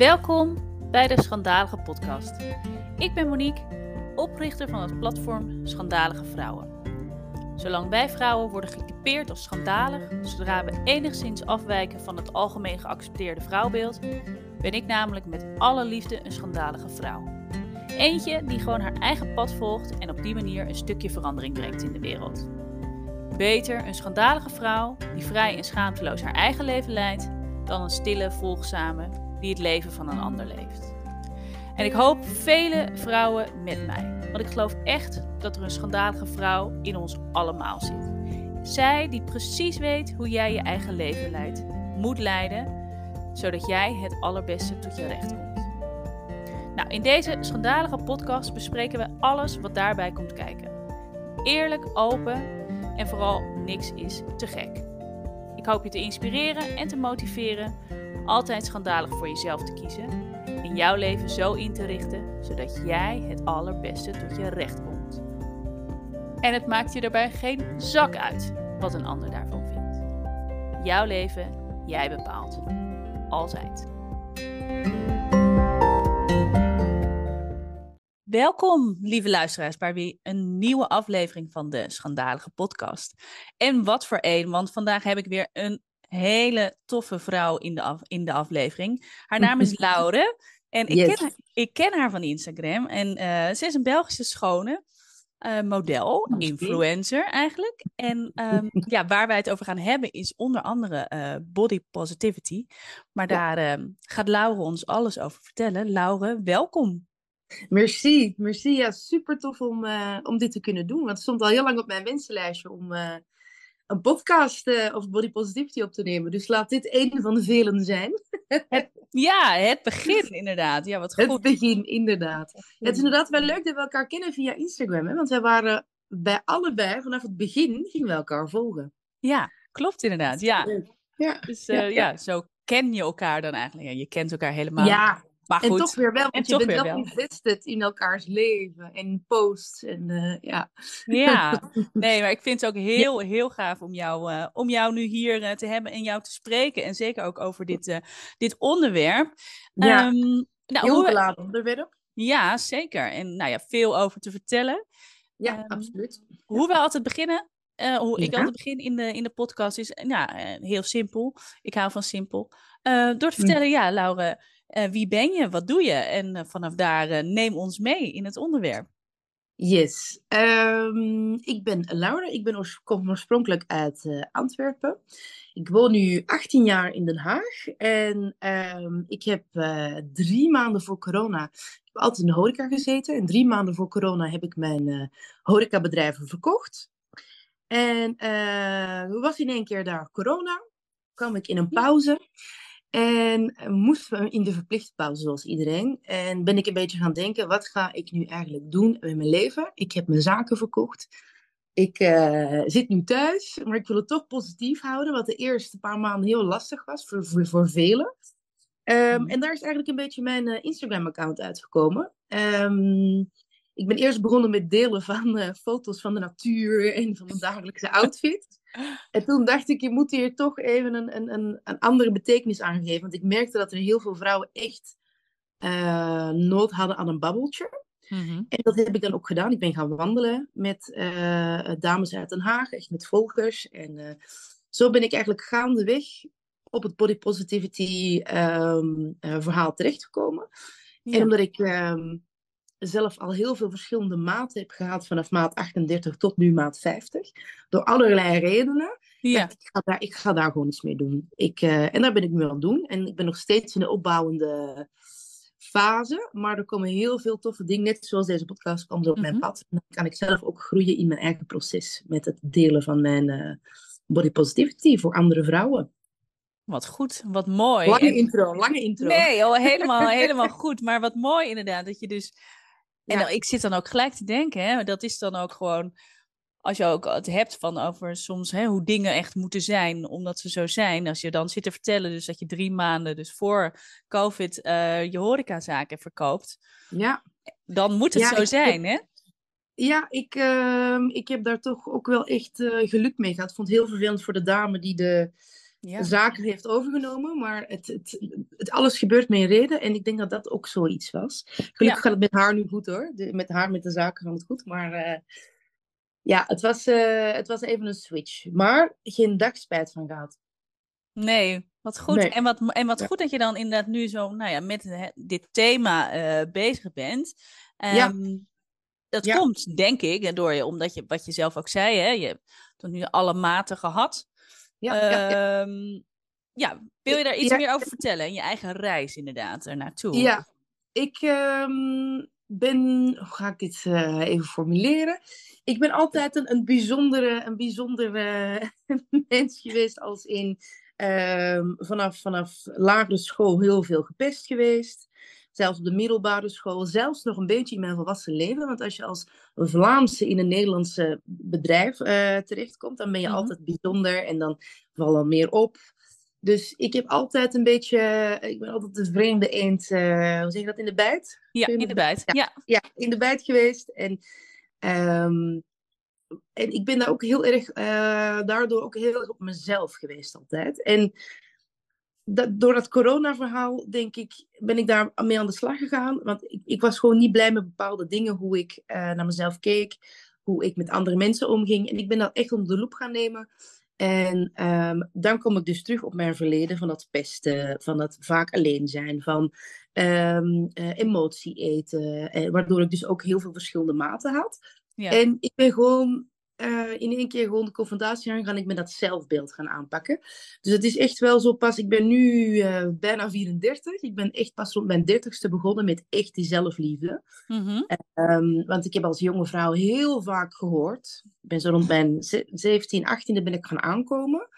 Welkom bij de Schandalige Podcast. Ik ben Monique, oprichter van het platform Schandalige Vrouwen. Zolang wij vrouwen worden getypeerd als schandalig, zodra we enigszins afwijken van het algemeen geaccepteerde vrouwbeeld, ben ik namelijk met alle liefde een schandalige vrouw. Eentje die gewoon haar eigen pad volgt en op die manier een stukje verandering brengt in de wereld. Beter een schandalige vrouw die vrij en schaamteloos haar eigen leven leidt, dan een stille, volgzame die het leven van een ander leeft. En ik hoop vele vrouwen met mij, want ik geloof echt dat er een schandalige vrouw in ons allemaal zit. Zij die precies weet hoe jij je eigen leven leidt, moet leiden, zodat jij het allerbeste tot je recht komt. Nou, in deze schandalige podcast bespreken we alles wat daarbij komt kijken. Eerlijk, open en vooral niks is te gek. Ik hoop je te inspireren en te motiveren altijd schandalig voor jezelf te kiezen en jouw leven zo in te richten zodat jij het allerbeste tot je recht komt. En het maakt je daarbij geen zak uit wat een ander daarvan vindt. Jouw leven, jij bepaalt. Altijd. Welkom, lieve luisteraars, bij weer een nieuwe aflevering van de Schandalige Podcast. En wat voor een, want vandaag heb ik weer een hele toffe vrouw in de, af, in de aflevering. Haar naam is Laure. En ik, ken, haar, ik ken haar van Instagram. En uh, ze is een Belgische schone. Uh, model, influencer eigenlijk. En um, ja, waar wij het over gaan hebben is onder andere uh, body positivity. Maar daar ja. uh, gaat Laure ons alles over vertellen. Laure, welkom. Merci, merci. Ja, super tof om, om dit te kunnen doen. Want het stond al heel lang op mijn wensenlijstje om een podcast uh, over body positivity op te nemen. Dus laat dit een van de velen zijn. Het, ja, het begin inderdaad. Ja, wat goed. Het begin, inderdaad. Het is inderdaad wel leuk dat we elkaar kennen via Instagram. Hè? Want wij waren bij allebei, vanaf het begin, gingen we elkaar volgen. Ja, klopt inderdaad. Ja. Ja. Dus uh, ja, zo ken je elkaar dan eigenlijk. Ja, je kent elkaar helemaal. Ja, maar goed. En toch weer wel, want je bent wel, invested in elkaars leven en posts. En, uh, ja. ja, nee, maar ik vind het ook heel, heel gaaf om jou, uh, om jou nu hier uh, te hebben en jou te spreken. En zeker ook over dit, dit onderwerp. Ja, um, nou, heel geladen onderwerp. Ja, zeker. En nou ja, veel over te vertellen. Ja, um, absoluut. Hoe we altijd beginnen, uh, hoe ja. ik altijd begin in de, in de podcast is nou, heel simpel. Ik hou van simpel. Uh, door te vertellen, ja, ja Laura, wie ben je? Wat doe je? En vanaf daar neem ons mee in het onderwerp. Yes. Um, ik ben Laura. Ik ben kom oorspronkelijk uit Antwerpen. Ik woon nu 18 jaar in Den Haag. En um, ik heb drie maanden voor corona ik heb altijd in de horeca gezeten. En drie maanden voor corona heb ik mijn horecabedrijven verkocht. En was in één keer daar corona. kwam ik in een pauze. En moesten we in de verplichte pauze, zoals iedereen. En ben ik een beetje gaan denken: wat ga ik nu eigenlijk doen met mijn leven? Ik heb mijn zaken verkocht. Ik uh, zit nu thuis, maar ik wil het toch positief houden. Wat de eerste paar maanden heel lastig was voor, voor, voor velen. Um, en daar is eigenlijk een beetje mijn uh, Instagram-account uitgekomen. Um, ik ben eerst begonnen met delen van uh, foto's van de natuur en van mijn dagelijkse outfit. En toen dacht ik, je moet hier toch even een, een, een, een andere betekenis aan geven. Want ik merkte dat er heel veel vrouwen echt uh, nood hadden aan een babbeltje. Mm-hmm. En dat heb ik dan ook gedaan. Ik ben gaan wandelen met uh, dames uit Den Haag, echt met volgers. En zo ben ik eigenlijk gaandeweg op het body positivity um, verhaal terechtgekomen. Ja. En omdat ik um, zelf al heel veel verschillende maten heb gehad, vanaf maat 38 tot nu maat 50. Door allerlei redenen. Ja. Ik, ga daar, ik ga daar gewoon iets mee doen. Ik, uh, en daar ben ik nu aan het doen. En ik ben nog steeds in de opbouwende fase. Maar er komen heel veel toffe dingen. Net zoals deze podcast komt op mijn pad. En dan kan ik zelf ook groeien in mijn eigen proces. Met het delen van mijn uh, body positivity voor andere vrouwen. Wat goed, wat mooi. Lange en... intro, lange intro. Nee, helemaal, helemaal goed. Maar wat mooi inderdaad, dat je dus en dan, ik zit dan ook gelijk te denken, hè, dat is dan ook gewoon, als je ook het hebt van over soms hè, hoe dingen echt moeten zijn, omdat ze zo zijn. Als je dan zit te vertellen, dus dat je drie maanden, dus voor COVID, uh, je horecazaken verkoopt. Ja. Dan moet het ja, zo zijn, hè? Ja, ik, uh, ik heb daar toch ook wel echt uh, geluk mee gehad. Ik vond het heel vervelend voor de dame die de Ja. zaken heeft overgenomen. Maar het, het, het, alles gebeurt met een reden. En ik denk dat dat ook zoiets was. Gelukkig Ja. gaat het met haar nu goed hoor. De- met haar, met de zaken gaat het goed. Maar eh, ja, het was, eh, het was even een switch. Maar geen dag spijt van gehad. Nee, wat goed. Nee. En wat, en wat Ja. goed dat je dan inderdaad nu zo nou ja, met hè, dit thema eh, bezig bent. Ja. Ehm, Dat komt, denk ik, door je, omdat je, wat je zelf ook zei, hè, je hebt tot nu alle maten gehad. Ja, ja, ja. Ehm, ja, wil je daar iets meer over vertellen? En je eigen reis inderdaad ernaartoe. Ja, ik ehm, ben, hoe ga ik dit eh, even formuleren? Ik ben altijd een, een bijzondere, een bijzondere mens geweest, als in ehm, vanaf, vanaf lagere school heel veel gepest geweest. Zelfs op de middelbare school, zelfs nog een beetje in mijn volwassen leven. Want als je als Vlaamse in een Nederlandse bedrijf eh, terechtkomt, dan ben je Mhm. altijd bijzonder en dan val je meer op. Dus ik heb altijd een beetje, ik ben altijd de vreemde eend, eh, hoe zeg je dat, in de bijt? Ja, in de bijt. Ja. Ja, in de bijt geweest. En, ehm, en ik ben daar ook heel erg, eh, daardoor ook heel erg op mezelf geweest altijd. En dat, door dat corona-verhaal, denk ik, ben ik daar mee aan de slag gegaan. Want ik, ik was gewoon niet blij met bepaalde dingen, hoe ik eh, naar mezelf keek, hoe ik met andere mensen omging. En ik ben dat echt onder de loep gaan nemen. En ehm, dan kom ik dus terug op mijn verleden van dat pesten, van dat vaak alleen zijn, van ehm, eh, emotie eten, eh, waardoor ik dus ook heel veel verschillende maten had. Ja. En ik ben gewoon eh, in één keer gewoon de confrontatie aangegaan. Ik ben dat zelfbeeld gaan aanpakken. Dus het is echt wel zo pas, ik ben nu eh, bijna 34. Ik ben echt pas rond mijn 30ste begonnen met echt die zelfliefde. Mhm. Ehm, want ik heb als jonge vrouw heel vaak gehoord. Ik ben zo rond mijn ze- 17, 18e ben ik gaan aankomen.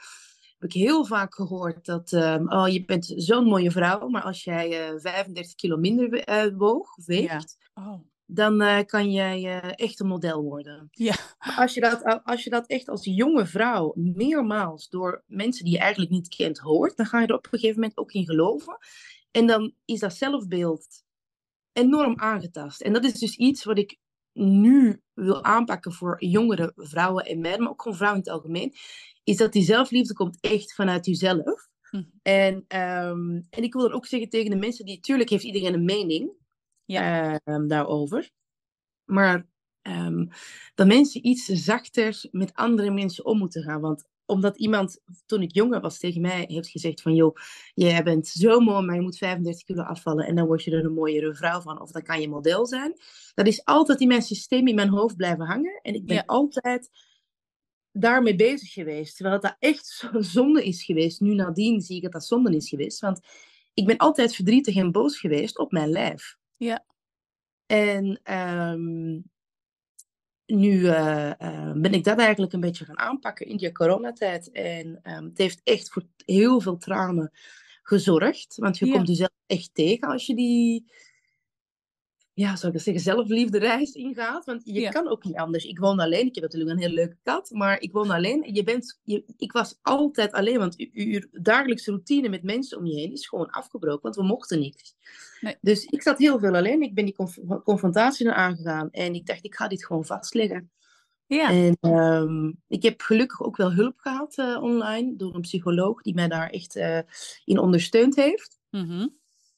Heb ik heel vaak gehoord dat, ehm, oh je bent zo'n mooie vrouw, maar als jij eh, 35 kilo minder eh, woog, of weegt, Oh. Dan eh, kan jij echt een model worden. Ja. Maar als je, dat, als je dat echt als jonge vrouw meermaals door mensen die je eigenlijk niet kent hoort, dan ga je er op een gegeven moment ook in geloven. En dan is dat zelfbeeld enorm aangetast. En dat is dus iets wat ik nu wil aanpakken voor jongere vrouwen en meiden, maar ook gewoon vrouwen in het algemeen, is dat die zelfliefde komt echt vanuit jezelf. Mhm. En, ehm, en ik wil dan ook zeggen tegen de mensen die, tuurlijk heeft iedereen een mening ehm, daarover, maar ehm, dat mensen iets zachter met andere mensen om moeten gaan. Want omdat iemand, toen ik jonger was, tegen mij heeft gezegd van... joh, jij bent zo mooi, maar je moet 35 kilo afvallen... en dan word je er een mooiere vrouw van. Of dan kan je model zijn. Dat is altijd in mijn systeem, in mijn hoofd blijven hangen. En ik ben Ja. altijd daarmee bezig geweest. Terwijl dat echt zo zonde is geweest. Nu nadien zie ik dat dat zonde is geweest. Want ik ben altijd verdrietig en boos geweest op mijn lijf. Ja. En ehm, nu eh, eh, ben ik dat eigenlijk een beetje gaan aanpakken in die coronatijd. En ehm, het heeft echt voor heel veel tranen gezorgd. Want je Ja. komt jezelf echt tegen als je die, ja, zou ik zeggen, zelfliefde reis ingaat. Want je Ja. kan ook niet anders. Ik woon alleen. Ik heb natuurlijk een hele leuke kat, maar ik woon alleen. Je bent, je, ik was altijd alleen, want je, dagelijkse routine met mensen om je heen is gewoon afgebroken, want we mochten niks. Nee. Dus ik zat heel veel alleen. Ik ben die conf- confrontatie er aangegaan en ik dacht, ik ga dit gewoon vastleggen. Ja. En ehm, ik heb gelukkig ook wel hulp gehad eh, online door een psycholoog die mij daar echt eh, in ondersteund heeft. Mhm.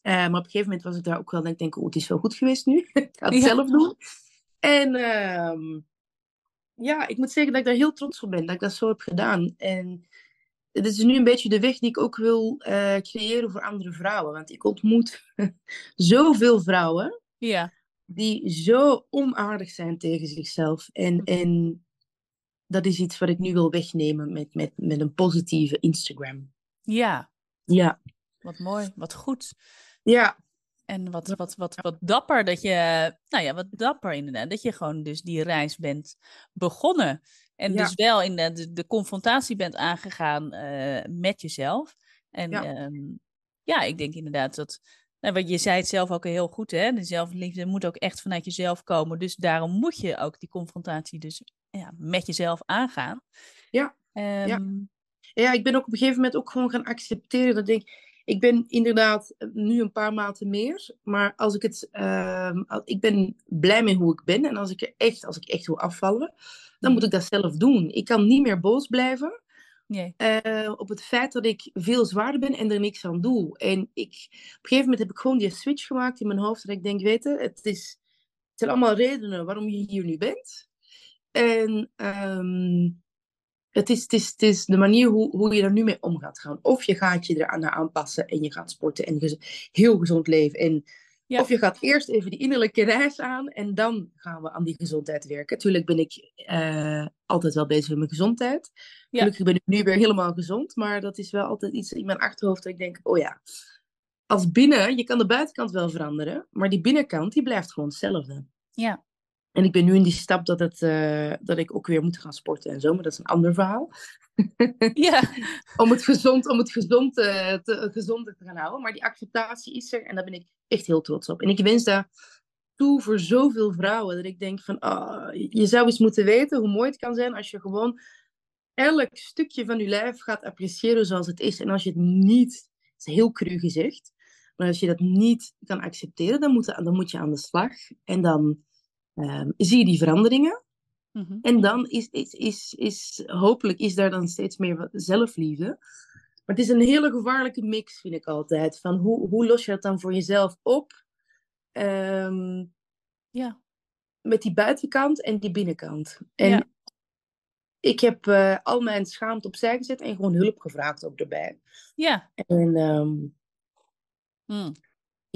Eh, maar op een gegeven moment was ik daar ook wel, dat ik denk, oh, het is wel goed geweest nu. ik ga het Ja. zelf doen. En ehm, ja, ik moet zeggen dat ik daar heel trots op ben, dat ik dat zo heb gedaan. En het is nu een beetje de weg die ik ook wil eh, creëren voor andere vrouwen. Want ik ontmoet zoveel vrouwen Ja. die zo onaardig zijn tegen zichzelf. En, Mhm. en dat is iets wat ik nu wil wegnemen met, met, met een positieve Instagram. Ja. Ja, Wat mooi. Wat goed. Ja, En wat, wat, wat, wat dapper dat je, nou ja, wat dapper inderdaad, dat je gewoon dus die reis bent begonnen. En Ja. dus wel in de, de, confrontatie bent aangegaan eh, met jezelf. En Ja. ja. ja, ik denk inderdaad dat, nou, wat je zei het zelf ook heel goed, hè, de zelfliefde moet ook echt vanuit jezelf komen. Dus daarom moet je ook die confrontatie dus ja, met jezelf aangaan. Ja. Ehm, Ja, ik ben ook op een gegeven moment ook gewoon gaan accepteren dat ik... Ik ben inderdaad nu een paar maanden meer, maar als ik het... ehm, ik ben blij met hoe ik ben en als ik, er echt, als ik echt wil afvallen, dan Mhm. moet ik dat zelf doen. Ik kan niet meer boos blijven Nee. eh, op het feit dat ik veel zwaarder ben en er niks aan doe. En ik, op een gegeven moment heb ik gewoon die switch gemaakt in mijn hoofd. Dat ik denk, weet je, het, is, het zijn allemaal redenen waarom je hier nu bent. En ehm, het, is, het, is, het is de manier hoe, hoe je er nu mee om gaat gaan. Of je gaat je eraan aanpassen en je gaat sporten en gez- heel gezond leven. En, Ja. Of je gaat eerst even die innerlijke reis aan en dan gaan we aan die gezondheid werken. Tuurlijk ben ik eh, altijd wel bezig met mijn gezondheid. Ja. Gelukkig ben ik nu weer helemaal gezond, maar dat is wel altijd iets in mijn achterhoofd dat ik denk, oh ja, als binnen, je kan de buitenkant wel veranderen, maar die binnenkant die blijft gewoon hetzelfde. Ja. En ik ben nu in die stap dat, het, eh, dat ik ook weer moet gaan sporten en zo, maar dat is een ander verhaal. Ja. om het gezond, om het gezond, eh, te, gezonder te gaan houden. Maar die acceptatie is er en daar ben ik echt heel trots op. En ik wens daar toe voor zoveel vrouwen dat ik denk van, ah, je zou eens moeten weten hoe mooi het kan zijn als je gewoon elk stukje van je lijf gaat appreciëren zoals het is. En als je het niet, het is heel cru gezegd, maar als je dat niet kan accepteren, dan moet, dan moet je aan de slag. En dan ehm, zie je die veranderingen. Mhm. En dan is, is, is, is hopelijk is daar dan steeds meer zelfliefde. Maar het is een hele gevaarlijke mix, vind ik altijd. Van hoe, hoe los je dat dan voor jezelf op? Ehm, Ja. met die buitenkant en die binnenkant. En Ja. ik heb eh, al mijn schaamte opzij gezet en gewoon hulp gevraagd ook erbij. Ja. En ehm, Hm.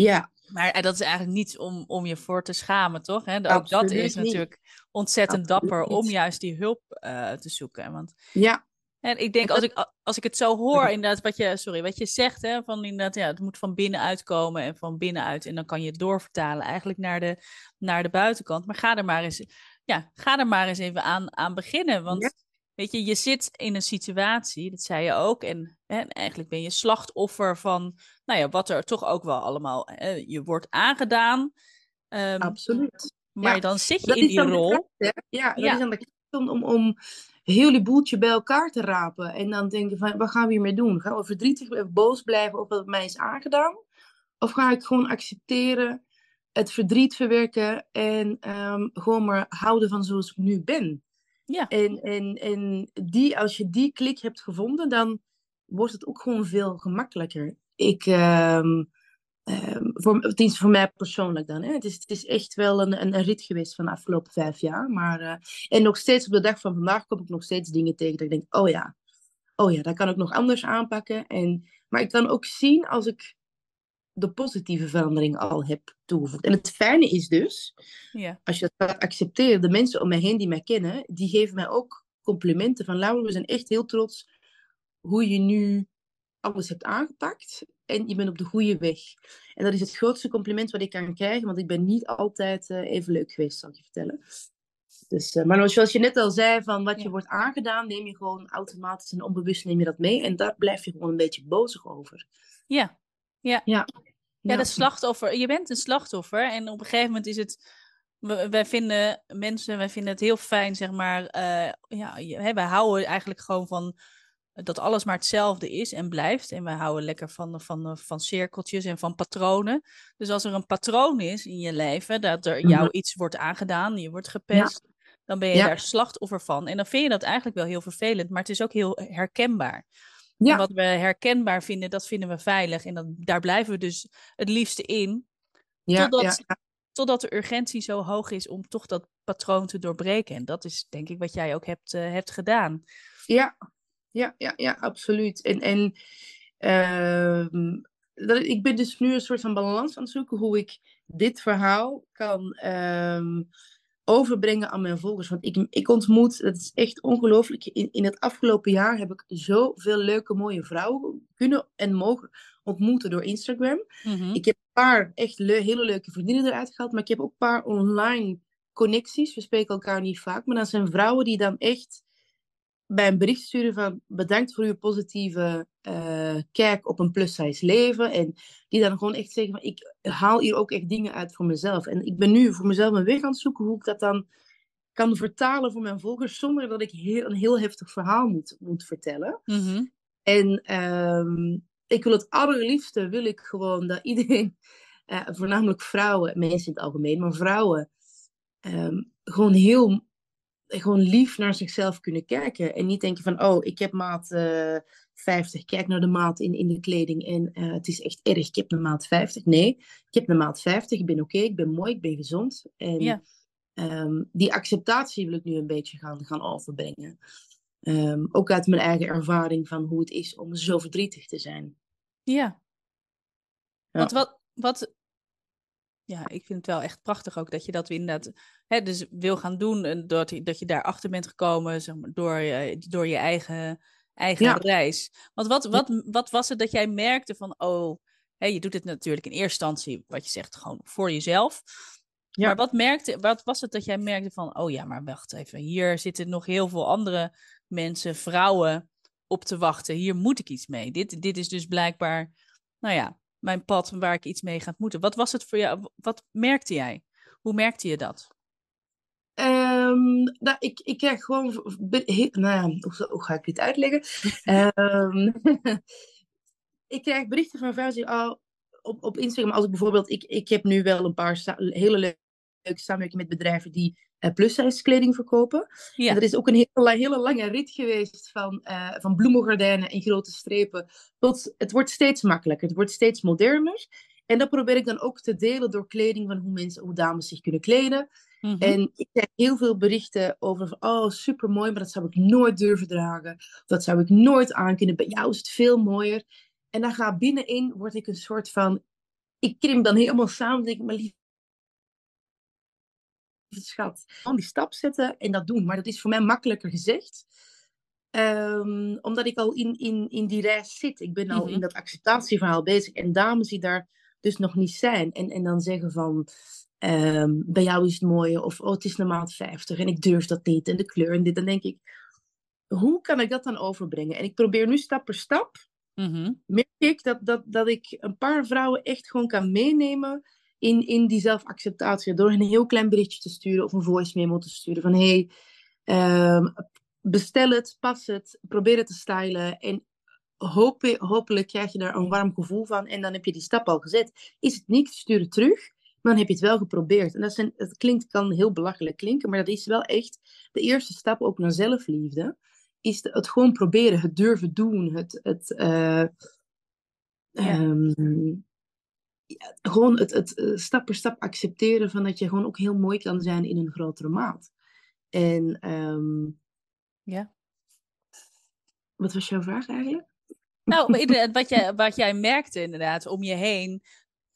Ja, Maar eh, dat is eigenlijk niet om, om je voor te schamen, toch? Hè? Ook dat is niet. natuurlijk ontzettend Absoluut dapper om juist die hulp eh, te zoeken. Want ja, En ik denk, als ik, als ik het zo hoor, inderdaad, wat je, sorry, wat je zegt, hè, van inderdaad, ja, het moet van binnenuit komen en van binnenuit. En dan kan je het doorvertalen eigenlijk naar de, naar de buitenkant. Maar ga er maar eens, ja, ga er maar eens even aan, aan beginnen. Want Ja. Weet je, je zit in een situatie, dat zei je ook. En eigenlijk ben je slachtoffer van, nou ja, wat er toch ook wel allemaal, hè, je wordt aangedaan. Ehm, absoluut. maar Ja, dan zit je Dat in die rol. kracht? Ja, dat Ja. is aan de kracht om, om, heel die boeltje bij elkaar te rapen. En dan denken van, wat gaan we hiermee doen? Gaan we verdrietig blijven, boos blijven over wat mij is aangedaan? Of ga ik gewoon accepteren, het verdriet verwerken en ehm, gewoon maar houden van zoals ik nu ben? Ja. En, en, en die, als je die klik hebt gevonden, dan wordt het ook gewoon veel gemakkelijker. Ik, ehm, voor, voor mij persoonlijk dan. Hè. Het, is, het is echt wel een, een, een rit geweest van de afgelopen vijf jaar. Maar, eh, en nog steeds op de dag van vandaag kom ik nog steeds dingen tegen dat ik denk, oh ja, oh ja, dat kan ik nog anders aanpakken. En, maar ik kan ook zien als ik de positieve verandering al heb toegevoegd. En het fijne is dus, Ja. als je dat gaat accepteren, de mensen om mij heen die mij kennen, die geven mij ook complimenten van Laura, we zijn echt heel trots hoe je nu alles hebt aangepakt en je bent op de goede weg. En dat is het grootste compliment wat ik kan krijgen, want ik ben niet altijd eh, even leuk geweest, zal ik je vertellen. Dus, eh, maar zoals je net al zei, van wat je wordt aangedaan, neem je gewoon automatisch en onbewust neem je dat mee. En daar blijf je gewoon een beetje bozig over. Ja. Ja. Ja, Ja, dat slachtoffer. Je bent een slachtoffer. En op een gegeven moment is het. we- Wij vinden mensen, wij vinden het heel fijn, zeg maar. eh, ja, wij houden eigenlijk gewoon van dat alles maar hetzelfde is en blijft. En wij houden lekker van, van, van cirkeltjes en van patronen. Dus als er een patroon is in je leven, dat er jou Mhm. iets wordt aangedaan, je wordt gepest, dan ben je Ja. daar slachtoffer van. En dan vind je dat eigenlijk wel heel vervelend, maar het is ook heel herkenbaar. Ja. En wat we herkenbaar vinden, dat vinden we veilig. En dat, daar blijven we dus het liefste in. ja, totdat, ja, totdat de urgentie zo hoog is om toch dat patroon te doorbreken. En dat is denk ik wat jij ook hebt, eh, hebt gedaan. Ja, ja, ja, ja, absoluut. En, en ehm, dat, ik ben dus nu een soort van balans aan het zoeken hoe ik dit verhaal kan ehm, overbrengen aan mijn volgers. Want ik, ik ontmoet, dat is echt ongelooflijk, in, in het afgelopen jaar heb ik zoveel leuke, mooie vrouwen kunnen en mogen ontmoeten door Instagram. Mhm. Ik heb een paar echt le- hele leuke vriendinnen eruit gehaald, maar ik heb ook een paar online connecties. We spreken elkaar niet vaak, maar dat zijn vrouwen die dan echt bij een bericht sturen van bedankt voor uw positieve eh, kijk op een plus-size leven. En die dan gewoon echt zeggen van ik haal hier ook echt dingen uit voor mezelf. En ik ben nu voor mezelf een weg aan het zoeken hoe ik dat dan kan vertalen voor mijn volgers zonder dat ik heel, een heel heftig verhaal moet, moet vertellen. Mhm. En ehm, ik wil het allerliefste, wil ik gewoon dat iedereen, eh, voornamelijk vrouwen, mensen in het algemeen, maar vrouwen, ehm, gewoon heel gewoon lief naar zichzelf kunnen kijken. En niet denken van, oh, ik heb maat uh, 50. Kijk naar de maat in, in de kleding en uh, het is echt erg. Ik heb een maat 50. Nee, ik heb een maat 50. Ik ben oké, ik ben mooi, ik ben gezond. En Ja. ehm, die acceptatie wil ik nu een beetje gaan, gaan overbrengen. Ehm, ook uit mijn eigen ervaring van hoe het is om zo verdrietig te zijn. Ja. Ja. Want wat, wat, ja, ik vind het wel echt prachtig ook dat je dat inderdaad hè, dus wil gaan doen. En dat, je- dat je daarachter bent gekomen zeg maar, door, je, door je eigen, eigen Ja. reis. Want wat, wat, wat was het dat jij merkte van, oh, hè, je doet het natuurlijk in eerste instantie, wat je zegt, gewoon voor jezelf. Ja. Maar wat, merkte, wat was het dat jij merkte van, oh ja, maar wacht even, hier zitten nog heel veel andere mensen, vrouwen, op te wachten. Hier moet ik iets mee. Dit, dit is dus blijkbaar, nou ja, mijn pad waar ik iets mee ga moeten. Wat was het voor jou? Wat merkte jij? Hoe merkte je dat? Ehm, nou, ik, ik krijg gewoon. nou ja, hoe, ga ik dit uitleggen? Ehm, ik krijg berichten van vrouwen die oh, op, op Instagram. Als ik bijvoorbeeld. Ik, ik heb nu wel een paar hele leuke samenwerking met bedrijven die plus-size kleding verkopen. Ja. En er is ook een hele, hele lange rit geweest van, eh, van bloemengordijnen en grote strepen. Tot, het wordt steeds makkelijker, het wordt steeds moderner. En dat probeer ik dan ook te delen door kleding van hoe mensen, hoe dames zich kunnen kleden. Mhm. En ik krijg heel veel berichten over van, oh, super mooi, maar dat zou ik nooit durven dragen. Dat zou ik nooit aankunnen. Bij jou is het veel mooier. En dan gaat binnenin, word ik een soort van, ik krimp dan helemaal samen. Denk ik, maar lieve schat, gewoon die stap zetten en dat doen. Maar dat is voor mij makkelijker gezegd. Ehm, omdat ik al in, in, in die reis zit. Ik ben al Mhm. in dat acceptatieverhaal bezig. En dames die daar dus nog niet zijn. En, en dan zeggen van, ehm, bij jou is het mooie. Of, oh, het is maat 50 en ik durf dat niet. En de kleur en dit. Dan denk ik, hoe kan ik dat dan overbrengen? En ik probeer nu stap per stap Mhm. merk ik dat, dat, dat ik een paar vrouwen echt gewoon kan meenemen in, in die zelfacceptatie. Door een heel klein berichtje te sturen of een voice memo te sturen van hey, ehm, bestel het, pas het, probeer het te stylen en hoop, hopelijk krijg je daar een warm gevoel van en dan heb je die stap al gezet. Is het niet, stuur het terug. Maar dan heb je het wel geprobeerd. En dat zijn, het klinkt, kan heel belachelijk klinken, maar dat is wel echt de eerste stap ook naar zelfliefde is het gewoon proberen, het durven doen, het, het, eh, ehm, gewoon het, het eh, stap per stap accepteren van dat je gewoon ook heel mooi kan zijn in een grotere maat. En ehm, Ja. wat was jouw vraag eigenlijk? Nou, wat jij, wat jij merkte inderdaad om je heen.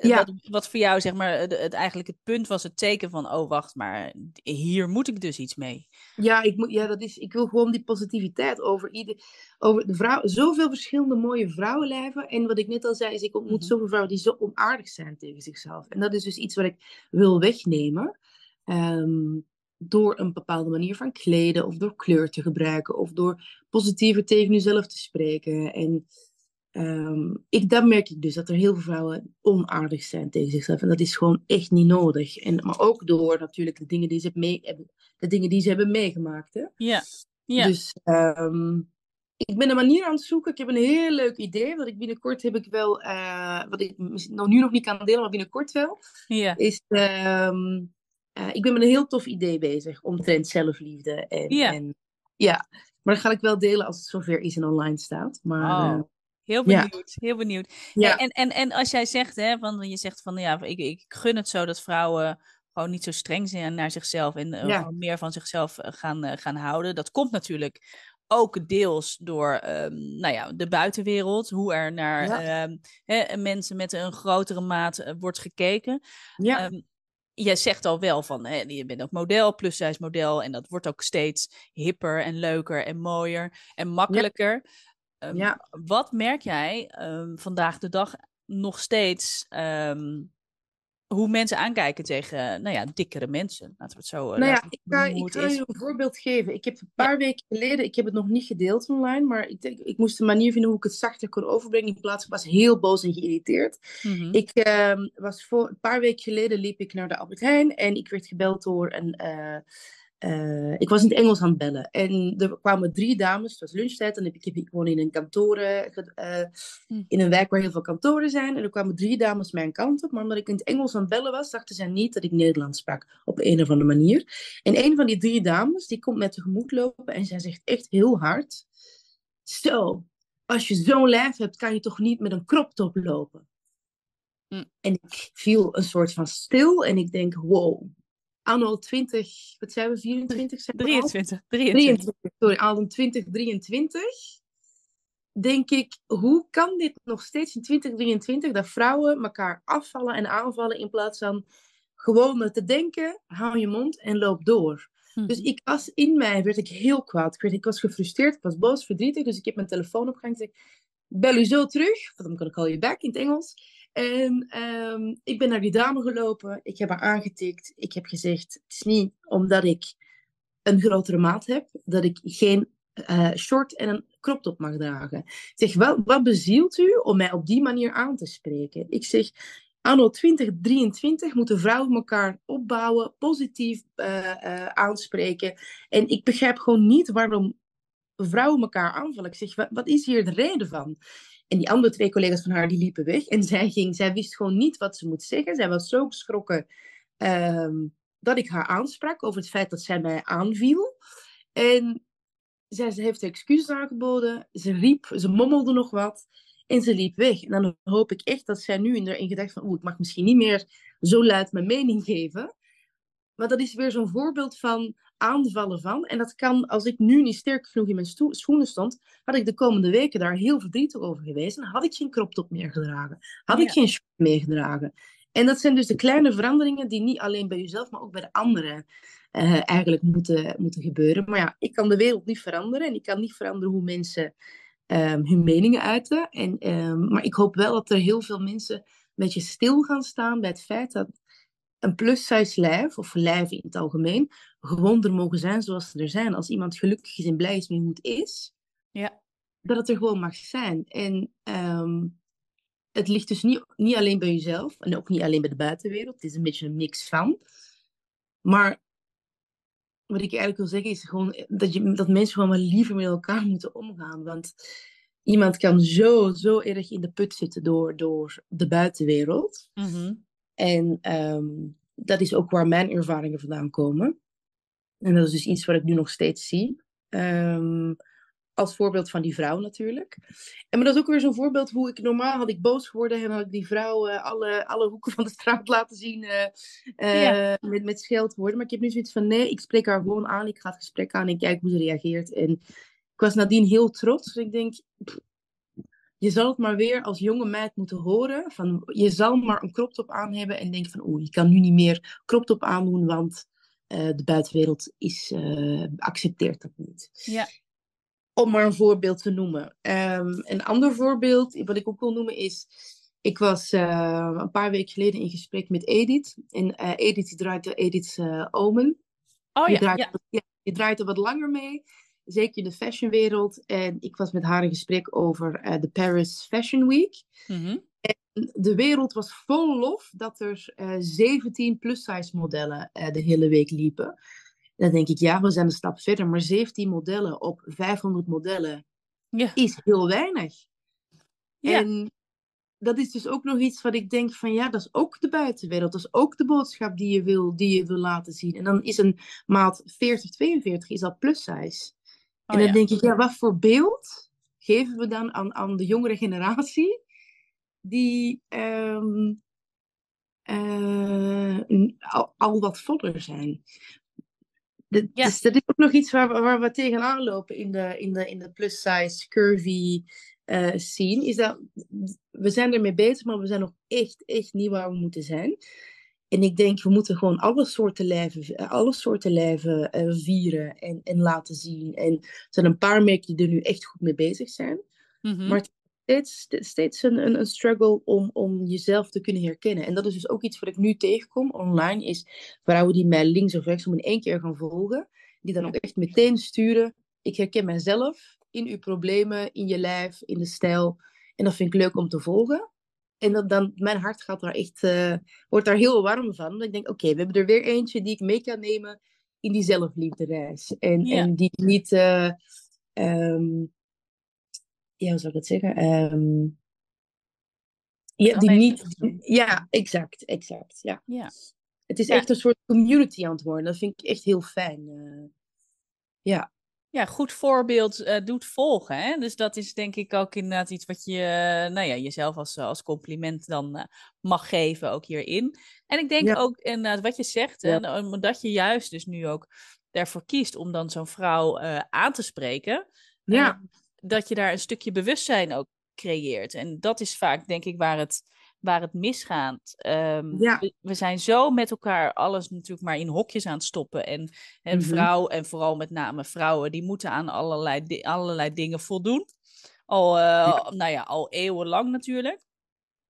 Ja. Wat, wat voor jou zeg maar het, het, eigenlijk het punt was, het teken van, oh wacht, maar hier moet ik dus iets mee. Ja, ik, moet, ja dat is, ik wil gewoon die positiviteit over, ieder, over de vrouw. Zoveel verschillende mooie vrouwenlijven. En wat ik net al zei, is ik ontmoet Mhm. zoveel vrouwen die zo onaardig zijn tegen zichzelf. En dat is dus iets wat ik wil wegnemen. ehm, door een bepaalde manier van kleden, of door kleur te gebruiken, of door positiever tegen jezelf te spreken. En ehm, ik, dat merk ik dus, dat er heel veel vrouwen onaardig zijn tegen zichzelf. En dat is gewoon echt niet nodig. En, maar ook door natuurlijk de dingen die ze, mee, hebben, de dingen die ze hebben meegemaakt. Hè? Ja. Ja. Dus ehm, ik ben een manier aan het zoeken. Ik heb een heel leuk idee. Wat ik binnenkort heb ik wel, eh, wat ik nog nu nog niet kan delen, maar binnenkort wel. ja. Is, ehm, eh, ik ben met een heel tof idee bezig omtrent zelfliefde. En, Ja. en, ja, maar dat ga ik wel delen als het zover is en online staat. Maar Oh, heel ja. benieuwd, heel benieuwd. ja, En, en, en als jij zegt, hè, van, je zegt van ja, ik, ik gun het zo dat vrouwen gewoon niet zo streng zijn naar zichzelf en eh, Ja. meer van zichzelf eh, gaan, eh, gaan houden. Dat komt natuurlijk ook deels door ehm, nou ja, de buitenwereld, hoe er naar Ja. ehm, mensen met een grotere maat wordt gekeken. ja, Ehm, jij zegt al wel van, hè, je bent ook model, plus-size model. En dat wordt ook steeds hipper en leuker en mooier en makkelijker. Ehm, Ja. Wat merk jij ehm, vandaag de dag nog steeds ehm, hoe mensen aankijken tegen, nou ja, dikkere mensen? Laten we het zo eh, Nou ja, ik ga, ik je een voorbeeld geven. Ik heb een paar weken geleden, ik heb het nog niet gedeeld online, maar ik, denk, ik moest een manier vinden hoe ik het zachter kon overbrengen. In plaats van, ik was heel boos en geïrriteerd. Mhm. Ik was voor een paar weken geleden liep ik naar de Albert Heijn en ik werd gebeld door een, eh, eh, ik was in het Engels aan het bellen. En er kwamen drie dames, het was lunchtijd. En ik, heb, ik woon in een kantoor, uh, in een wijk waar heel veel kantoren zijn. En er kwamen drie dames mijn kant op. Maar omdat ik in het Engels aan het bellen was, dachten zij niet dat ik Nederlands sprak. Op een of andere manier. En een van die drie dames, die komt met tegemoet lopen. En zij zegt echt heel hard. Zo, als je zo'n lijf hebt, kan je toch niet met een crop top lopen? Hm. En ik viel een soort van stil en ik denk, wow, anno 20, wat zijn we, 24? Zijn 23, 23. Sorry, anno 2023 denk ik, hoe kan dit nog steeds in 2023 dat vrouwen elkaar afvallen en aanvallen in plaats van gewoon te denken, hou je mond en loop door. Hm. Dus ik was in mij, werd ik heel kwaad. Ik, werd, ik was gefrustreerd, ik was boos, verdrietig. Dus ik heb mijn telefoon opgehangen en zei, bel u zo terug. Dan kan ik call you back in het Engels. En ehm, ik ben naar die dame gelopen. Ik heb haar aangetikt. Ik heb gezegd, het is niet omdat ik een grotere maat heb, dat ik geen uh, short en een crop top mag dragen. Ik zeg, wat, wat bezielt u om mij op die manier aan te spreken? Ik zeg, anno 2023 moeten vrouwen elkaar opbouwen, positief uh, uh, aanspreken. En ik begrijp gewoon niet waarom vrouwen elkaar aanvallen. Ik zeg, wat, wat is hier de reden van? En die andere twee collega's van haar, die liepen weg. En zij, ging, zij wist gewoon niet wat ze moet zeggen. Zij was zo geschrokken um, dat ik haar aansprak over het feit dat zij mij aanviel. En zij ze heeft excuses aangeboden. Ze riep, ze mommelde nog wat. En ze liep weg. En dan hoop ik echt dat zij nu in, in gedacht van... Oeh, ik mag misschien niet meer zo luid mijn mening geven. Maar dat is weer zo'n voorbeeld van aanvallen van. En dat kan, als ik nu niet sterk genoeg in mijn schoenen stond, had ik de komende weken daar heel verdrietig over geweest. En had ik geen crop top meer gedragen. Had ik geen short meer gedragen. En dat zijn dus de kleine veranderingen die niet alleen bij jezelf, maar ook bij de anderen uh, eigenlijk moeten, moeten gebeuren. Maar ja, ik kan de wereld niet veranderen en ik kan niet veranderen hoe mensen um, hun meningen uiten. En, um, maar ik hoop wel dat er heel veel mensen een beetje stil gaan staan bij het feit dat een plus-size lijf, of lijven in het algemeen, gewoon er mogen zijn zoals ze er zijn. Als iemand gelukkig is en blij is met hoe het is, ja. dat het er gewoon mag zijn. En um, het ligt dus niet, niet alleen bij jezelf, en ook niet alleen bij de buitenwereld. Het is een beetje een mix van. Maar wat ik eigenlijk wil zeggen is gewoon dat, je, dat mensen gewoon maar liever met elkaar moeten omgaan. Want iemand kan zo, zo erg in de put zitten door, door de buitenwereld. Mm -hmm. En um, dat is ook waar mijn ervaringen vandaan komen. En dat is dus iets wat ik nu nog steeds zie. Um, als voorbeeld van die vrouw natuurlijk. En maar dat is ook weer zo'n voorbeeld hoe ik normaal had ik boos geworden en had ik die vrouw uh, alle, alle hoeken van de straat laten zien uh, uh, ja. met, met scheldwoorden. Maar ik heb nu zoiets van nee, ik spreek haar gewoon aan, ik ga het gesprek aan en kijk hoe ze reageert. En ik was nadien heel trots. Dus ik denk, pff, je zal het maar weer als jonge meid moeten horen. Van, je zal maar een crop top aan hebben en denk van, oeh, je kan nu niet meer crop top aandoen, want uh, de buitenwereld is, uh, accepteert dat niet. Ja. Om maar een voorbeeld te noemen. Um, een ander voorbeeld, wat ik ook wil noemen, is... Ik was uh, een paar weken geleden in gesprek met Edith. En Edith die draait de Edith's Omen. Oh die ja, draait, ja. ja. Die draait er wat langer mee zeker in de fashionwereld. En ik was met haar in gesprek over uh, de Paris Fashion Week. Mm -hmm. En de wereld was vol lof dat er uh, 17 plus-size modellen uh, de hele week liepen. En dan denk ik, ja, we zijn een stap verder. Maar 17 modellen op 500 modellen ja. is heel weinig. En dat is dus ook nog iets wat ik denk van ja, dat is ook de buitenwereld. Dat is ook de boodschap die je wil, die je wil laten zien. En dan is een maat 40, 42 is al plus size. En dan ja. denk ik, ja, wat voor beeld geven we dan aan, aan de jongere generatie die um, uh, al, al, wat voller zijn? De, Ja. Dus dat is ook nog iets waar, we- waar we tegenaan lopen in de, in de, in de plus-size, curvy eh, scene. Is dat we zijn ermee bezig, maar we zijn nog echt, echt niet waar we moeten zijn. En ik denk, we moeten gewoon alle soorten lijven, alle soorten lijven eh, vieren en, en laten zien. En er zijn een paar merken die er nu echt goed mee bezig zijn. Mhm. Maar het is steeds, steeds een, een, een struggle om, om jezelf te kunnen herkennen. En dat is dus ook iets wat ik nu tegenkom online, is vrouwen die mij links of rechts om in één keer gaan volgen. Die dan ook echt meteen sturen, ik herken mijzelf in uw problemen, in je lijf, in de stijl. En dat vind ik leuk om te volgen. En dat dan, mijn hart gaat daar echt, eh, wordt daar heel warm van. Dat ik denk, oké, we hebben er weer eentje die ik mee kan nemen in die zelfliefdereis. En, Ja. en die niet, eh, ehm, ja, hoe zou ik het zeggen? Ehm, ja, die niet, ja, exact, exact, ja. Ja. Het is Ja. echt een soort community aan het worden. Dat vind ik echt heel fijn. eh. ja, Ja, goed voorbeeld eh, doet volgen. Hè? Dus dat is denk ik ook inderdaad iets wat je eh, nou ja, jezelf als, als compliment dan eh, mag geven, ook hierin. En ik denk Ja. ook inderdaad wat je zegt, Ja. nou, omdat je juist dus nu ook daarvoor kiest om dan zo'n vrouw eh, aan te spreken, ja, eh, dat je daar een stukje bewustzijn ook creëert. En dat is vaak denk ik waar het, waar het misgaat. Ehm, Ja. we, we zijn zo met elkaar alles natuurlijk maar in hokjes aan het stoppen. En en Mhm. vrouw, en vooral met name vrouwen, die moeten aan allerlei, di- allerlei dingen voldoen. Al, eh, nou ja, al eeuwenlang natuurlijk.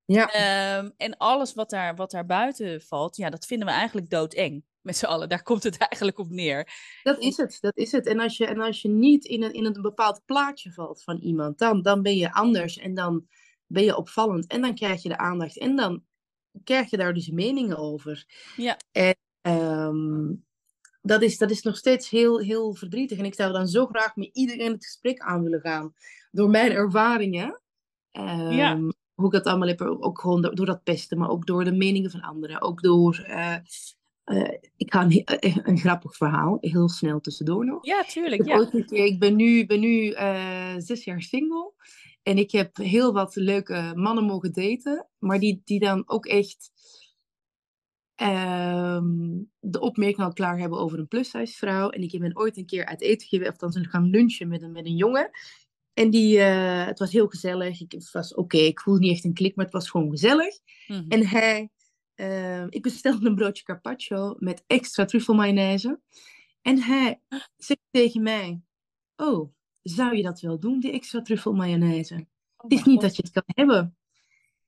ja. Ehm, en alles wat daar, wat daar buiten valt, ja, dat vinden we eigenlijk doodeng. Met z'n allen, daar komt het eigenlijk op neer. Dat is het, dat is het. En als je, en als je niet in een, in een bepaald plaatje valt van iemand, dan, dan ben je anders en dan ben je opvallend. En dan krijg je de aandacht en dan krijg je daar dus meningen over. Ja. En ehm, dat, is, dat is nog steeds heel, heel verdrietig. En ik zou dan zo graag met iedereen het gesprek aan willen gaan. Door mijn ervaringen. Ehm, Ja. Hoe ik dat allemaal heb, ook gewoon door, door dat pesten, maar ook door de meningen van anderen. Ook door... eh, eh, ik ga een, eh, een grappig verhaal, heel snel tussendoor nog. Ja, tuurlijk. heb Ja. ooit een keer- ik ben nu, ben nu zes jaar single. En ik heb heel wat leuke mannen mogen daten. Maar die, die dan ook echt ehm, de opmerking al klaar hebben over een plus-size En ik ben ooit een keer uit eten geweest, of dan zijn gaan lunchen met een, met een jongen. En die, eh, het was heel gezellig. Ik, het was oké, ik voelde niet echt een klik, maar het was gewoon gezellig. Mhm. En hij, eh, ik bestelde een broodje carpaccio met extra truffelmayonaise. En hij zegt tegen mij, oh, zou je dat wel doen, die extra truffelmayonaise? Oh Het is niet God. dat je het kan hebben.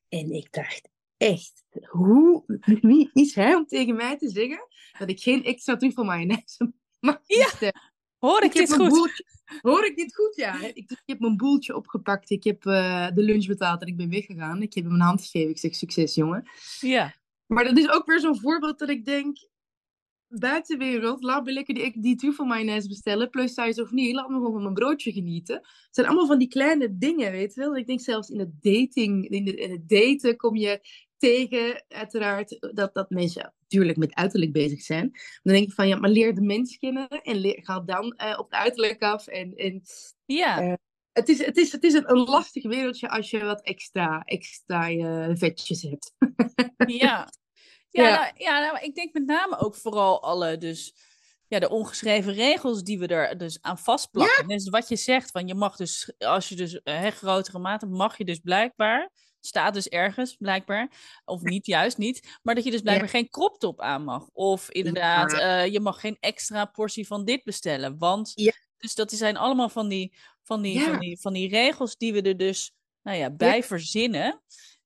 En ik dacht, echt, hoe, wie is hij om tegen mij te zeggen dat ik geen extra truffelmayonaise mag Ja? Hoor ik, dit goed? boeltje- hoor ik dit goed? Ja. Ik, ik heb mijn boeltje opgepakt. Ik heb eh, de lunch betaald en ik ben weggegaan. Ik heb hem een hand gegeven. Ik zeg, succes jongen. Ja. Maar dat is ook weer zo'n voorbeeld dat ik denk... Buitenwereld, laat me lekker die, die truffelmayonaise bestellen. Plus size of niet, laat me gewoon van mijn broodje genieten. Het zijn allemaal van die kleine dingen, weet je wel. Ik denk zelfs in het dating, in, de, in het daten kom je tegen, uiteraard, dat, dat mensen natuurlijk met uiterlijk bezig zijn. Dan denk ik van, ja, maar leer de mens kennen en leer, ga dan eh, op het uiterlijk af. En, en Ja. Eh, het is, het is, het is een, een lastig wereldje als je wat extra, extra eh, vetjes hebt. Ja. Ja, Ja. Nou, ja nou, ik denk met name ook vooral alle, dus ja, de ongeschreven regels die we er dus aan vastplakken. Dus wat je zegt, van je mag dus, als je dus eh, hè, grotere mate, mag je dus blijkbaar, staat dus ergens blijkbaar, of niet, juist niet, maar dat je dus blijkbaar geen crop top aan mag. Of inderdaad, eh, je mag geen extra portie van dit bestellen, want, Ja. dus dat zijn allemaal van die, van die, Ja. van die, van die regels die we er dus, nou ja, bij verzinnen.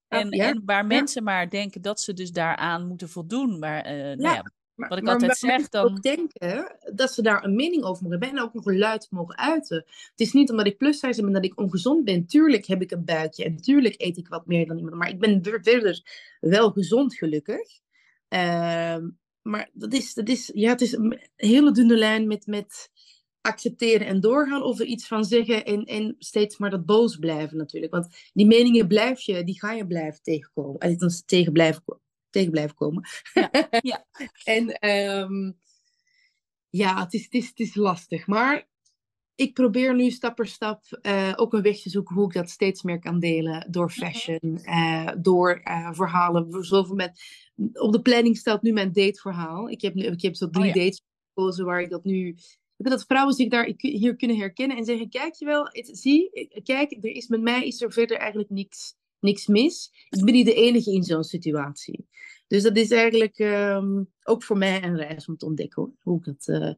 En, ja, en waar ja. mensen maar denken dat ze dus daaraan moeten voldoen. Maar eh, nou ja, Maar, Wat ik maar altijd waar zeg, dan- ook denken dat ze daar een mening over mogen hebben en ook nog luid mogen uiten. Het is niet omdat ik plus size ben dat ik ongezond ben. Tuurlijk heb ik een buikje en tuurlijk eet ik wat meer dan iemand. Maar ik ben ver- verder wel gezond, gelukkig. Ehm, maar dat is, dat is, ja, het is een hele dunne lijn met, met accepteren en doorgaan of er iets van zeggen en, en steeds maar dat boos blijven natuurlijk. Want die meningen blijf je, die ga je blijven tegenkomen. En dan tegen blijven, tegen blijven komen. ja. En ehm, ja, het is, het, is, het is lastig. Maar ik probeer nu stap per stap eh, ook een weg te zoeken hoe ik dat steeds meer kan delen. Door fashion, eh, door eh, verhalen. Voor Zoveel met, op de planning staat nu mijn dateverhaal. Ik heb, nu, ik heb zo drie Oh ja. dates gekozen waar ik dat nu... Dat vrouwen zich daar hier kunnen herkennen en zeggen: Kijk je wel, het- zie, kijk, er is, met mij is er verder eigenlijk niks, niks mis. Ik ben niet de enige in zo'n situatie. Dus dat is eigenlijk ehm, ook voor mij een reis om te ontdekken hoor, hoe ik dat eh,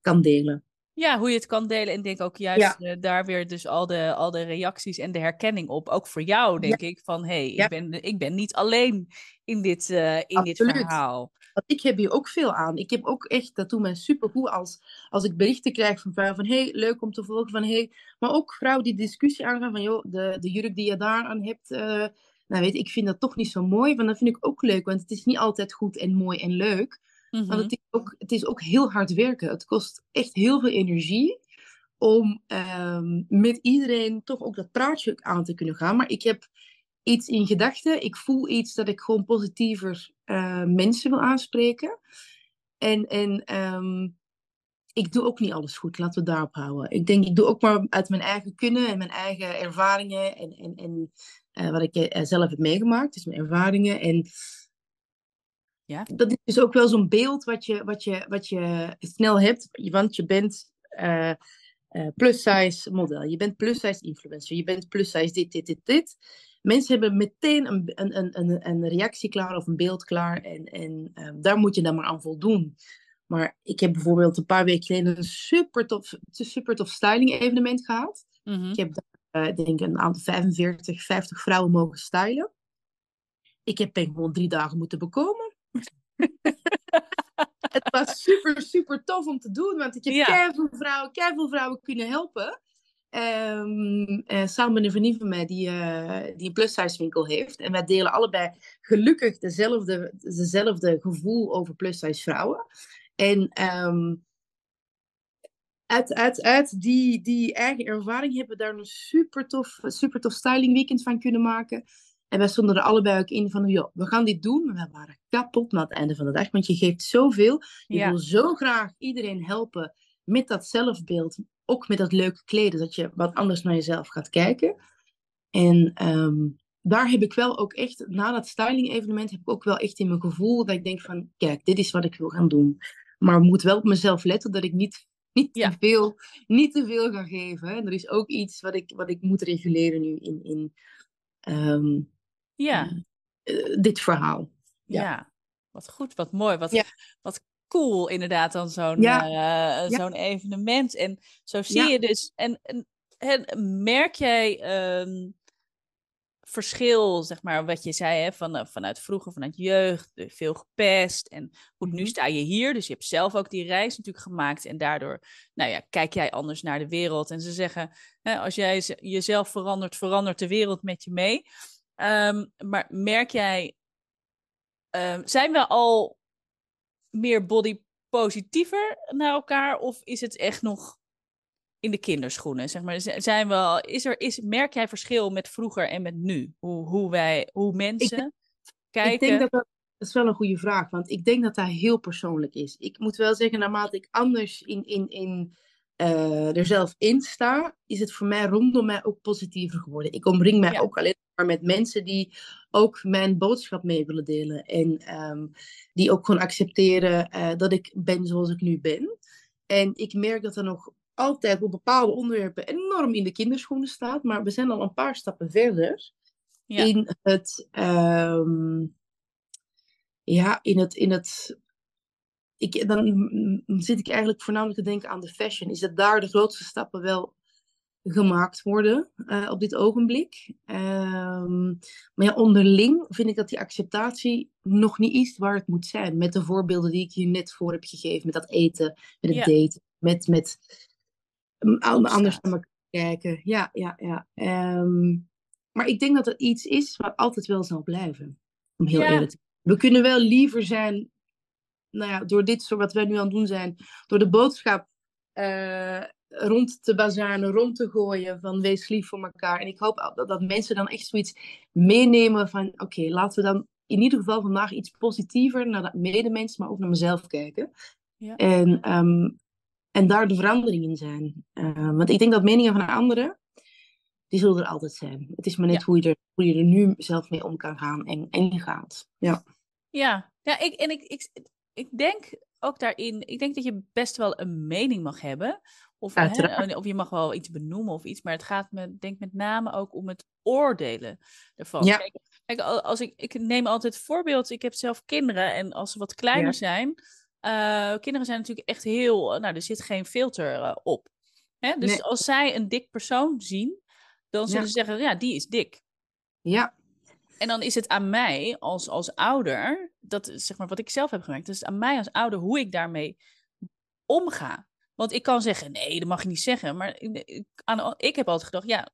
kan delen. ja, hoe je het kan delen. En denk ook juist eh, daar weer dus al de, al de reacties en de herkenning op. Ook voor jou, denk ik. Van hé, hey, Ja. ik, ben, ik ben niet alleen in dit, eh, in dit verhaal. Want ik heb hier ook veel aan. Ik heb ook echt, dat doet mij supergoed als, als ik berichten krijg van vrouwen van hey, leuk om te volgen van hey. Maar ook vrouwen die discussie aangaan van joh, de, de jurk die je daar aan hebt, eh, nou weet ik vind dat toch niet zo mooi. Want dat vind ik ook leuk, want het is niet altijd goed en mooi en leuk. Want mhm. het is, ook, het is ook heel hard werken. Het kost echt heel veel energie om ehm, met iedereen toch ook dat praatje aan te kunnen gaan. Maar ik heb iets in gedachten. Ik voel iets dat ik gewoon positiever uh, mensen wil aanspreken. En, en ehm, ik doe ook niet alles goed, laten we daarop houden. Ik denk, ik doe ook maar uit mijn eigen kunnen en mijn eigen ervaringen en, en, en uh, wat ik uh, zelf heb meegemaakt, dus mijn ervaringen. En ja. dat is dus ook wel zo'n beeld wat je, wat, je, wat je snel hebt, want je bent uh, plus-size model, je bent plus-size influencer, je bent plus-size dit, dit, dit, dit. Mensen hebben meteen een, een, een, een reactie klaar of een beeld klaar en, en ehm, daar moet je dan maar aan voldoen. Maar ik heb bijvoorbeeld een paar weken geleden een super tof, super tof styling evenement gehad. Mhm. Ik heb daar, uh, denk een aantal 45, 50 vrouwen mogen stylen. Ik heb gewoon drie dagen moeten bekomen. het was super, super tof om te doen, want ik heb ja. veel vrouwen, veel vrouwen kunnen helpen. Um, uh, samen met een vriendin van mij die, uh, die een plus winkel heeft. En wij delen allebei gelukkig dezelfde, dezelfde gevoel over plus vrouwen. En um, uit, uit, uit die, die eigen ervaring hebben we daar een super tof, super tof styling weekend van kunnen maken. En wij stonden er allebei ook in van, joh, we gaan dit doen. Maar we waren kapot na het einde van de dag. Want je geeft zoveel. Je wil zo graag iedereen helpen met dat zelfbeeld. Ook met dat leuke kleden. Dat je wat anders naar jezelf gaat kijken. En um, daar heb ik wel ook echt, na dat styling evenement, heb ik ook wel echt in mijn gevoel dat ik denk van, kijk, dit is wat ik wil gaan doen. Maar ik moet wel op mezelf letten dat ik niet, niet, te, veel, niet te veel ga geven. Hè. Er is ook iets wat ik, wat ik moet reguleren nu in, in um, ja. Uh, dit verhaal. Ja. ja. wat goed, wat mooi, wat, wat cool inderdaad dan zo'n uh, zo'n evenement. En zo zie je dus, en, en, en merk jij... Um, verschil, zeg maar, wat je zei, hè, van, uh, vanuit vroeger, vanuit jeugd, veel gepest. En goed, nu mhm. sta je hier, dus je hebt zelf ook die reis natuurlijk gemaakt. En daardoor, nou ja, kijk jij anders naar de wereld. En ze zeggen, hè, als jij jezelf verandert, verandert de wereld met je mee. Um, maar merk jij, um, zijn we al meer body positiever naar elkaar? Of is het echt nog in de kinderschoenen? Zeg maar, zijn we al, is er, is, merk jij verschil met vroeger en met nu? Hoe, hoe, wij, hoe mensen ik, kijken? Ik denk dat, dat dat is wel een goede vraag, want ik denk dat dat heel persoonlijk is. Ik moet wel zeggen, naarmate ik anders in, in, in, uh, er zelf in sta, is het voor mij rondom mij ook positiever geworden. Ik omring mij ook alleen maar met mensen die ook mijn boodschap mee willen delen. En um, die ook gewoon accepteren uh, dat ik ben zoals ik nu ben. En ik merk dat er nog altijd op bepaalde onderwerpen enorm in de kinderschoenen staat. Maar we zijn al een paar stappen verder ja. in het. Um, ja, in het. In het ik, dan zit ik eigenlijk voornamelijk te denken aan de fashion. Is dat daar de grootste stappen wel gemaakt worden uh, op dit ogenblik. Um, maar ja, onderling vind ik dat die acceptatie nog niet is waar het moet zijn. Met de voorbeelden die ik je net voor heb gegeven. Met dat eten, met het daten, met, met anders naar elkaar kijken. Ja, ja, ja. Ehm, maar ik denk dat er iets is wat altijd wel zal blijven. Om heel eerlijk te zijn. We kunnen wel liever zijn, nou ja, door dit soort wat wij nu aan het doen zijn, door de boodschap uh, rond te bazanen, rond te gooien van wees lief voor elkaar. En ik hoop dat, dat mensen dan echt zoiets meenemen van oké, laten we dan in ieder geval vandaag iets positiever naar dat medemens, maar ook naar mezelf kijken. Ja. En um, en daar de verandering in zijn. Uh, want ik denk dat meningen van anderen, die zullen er altijd zijn. Het is maar net hoe, je er, hoe je er nu zelf mee om kan gaan en, en gaat. Ja, ja. ja ik, en ik, ik, ik denk ook daarin, ik denk dat je best wel een mening mag hebben. Of, hè, of je mag wel iets benoemen of iets, maar het gaat me, denk met name ook om het oordelen ervan. Ja. Kijk, kijk, als ik, ik neem altijd voorbeeld, ik heb zelf kinderen en als ze wat kleiner zijn, uh, kinderen zijn natuurlijk echt heel, nou, er zit geen filter uh, op. Hè? Dus als zij een dik persoon zien, dan zullen ze zeggen, ja, die is dik. Ja. En dan is het aan mij als, als ouder, dat is zeg maar wat ik zelf heb gemerkt, het is aan mij als ouder hoe ik daarmee omga. Want ik kan zeggen, nee, dat mag je niet zeggen. Maar ik, aan, ik heb altijd gedacht, ja,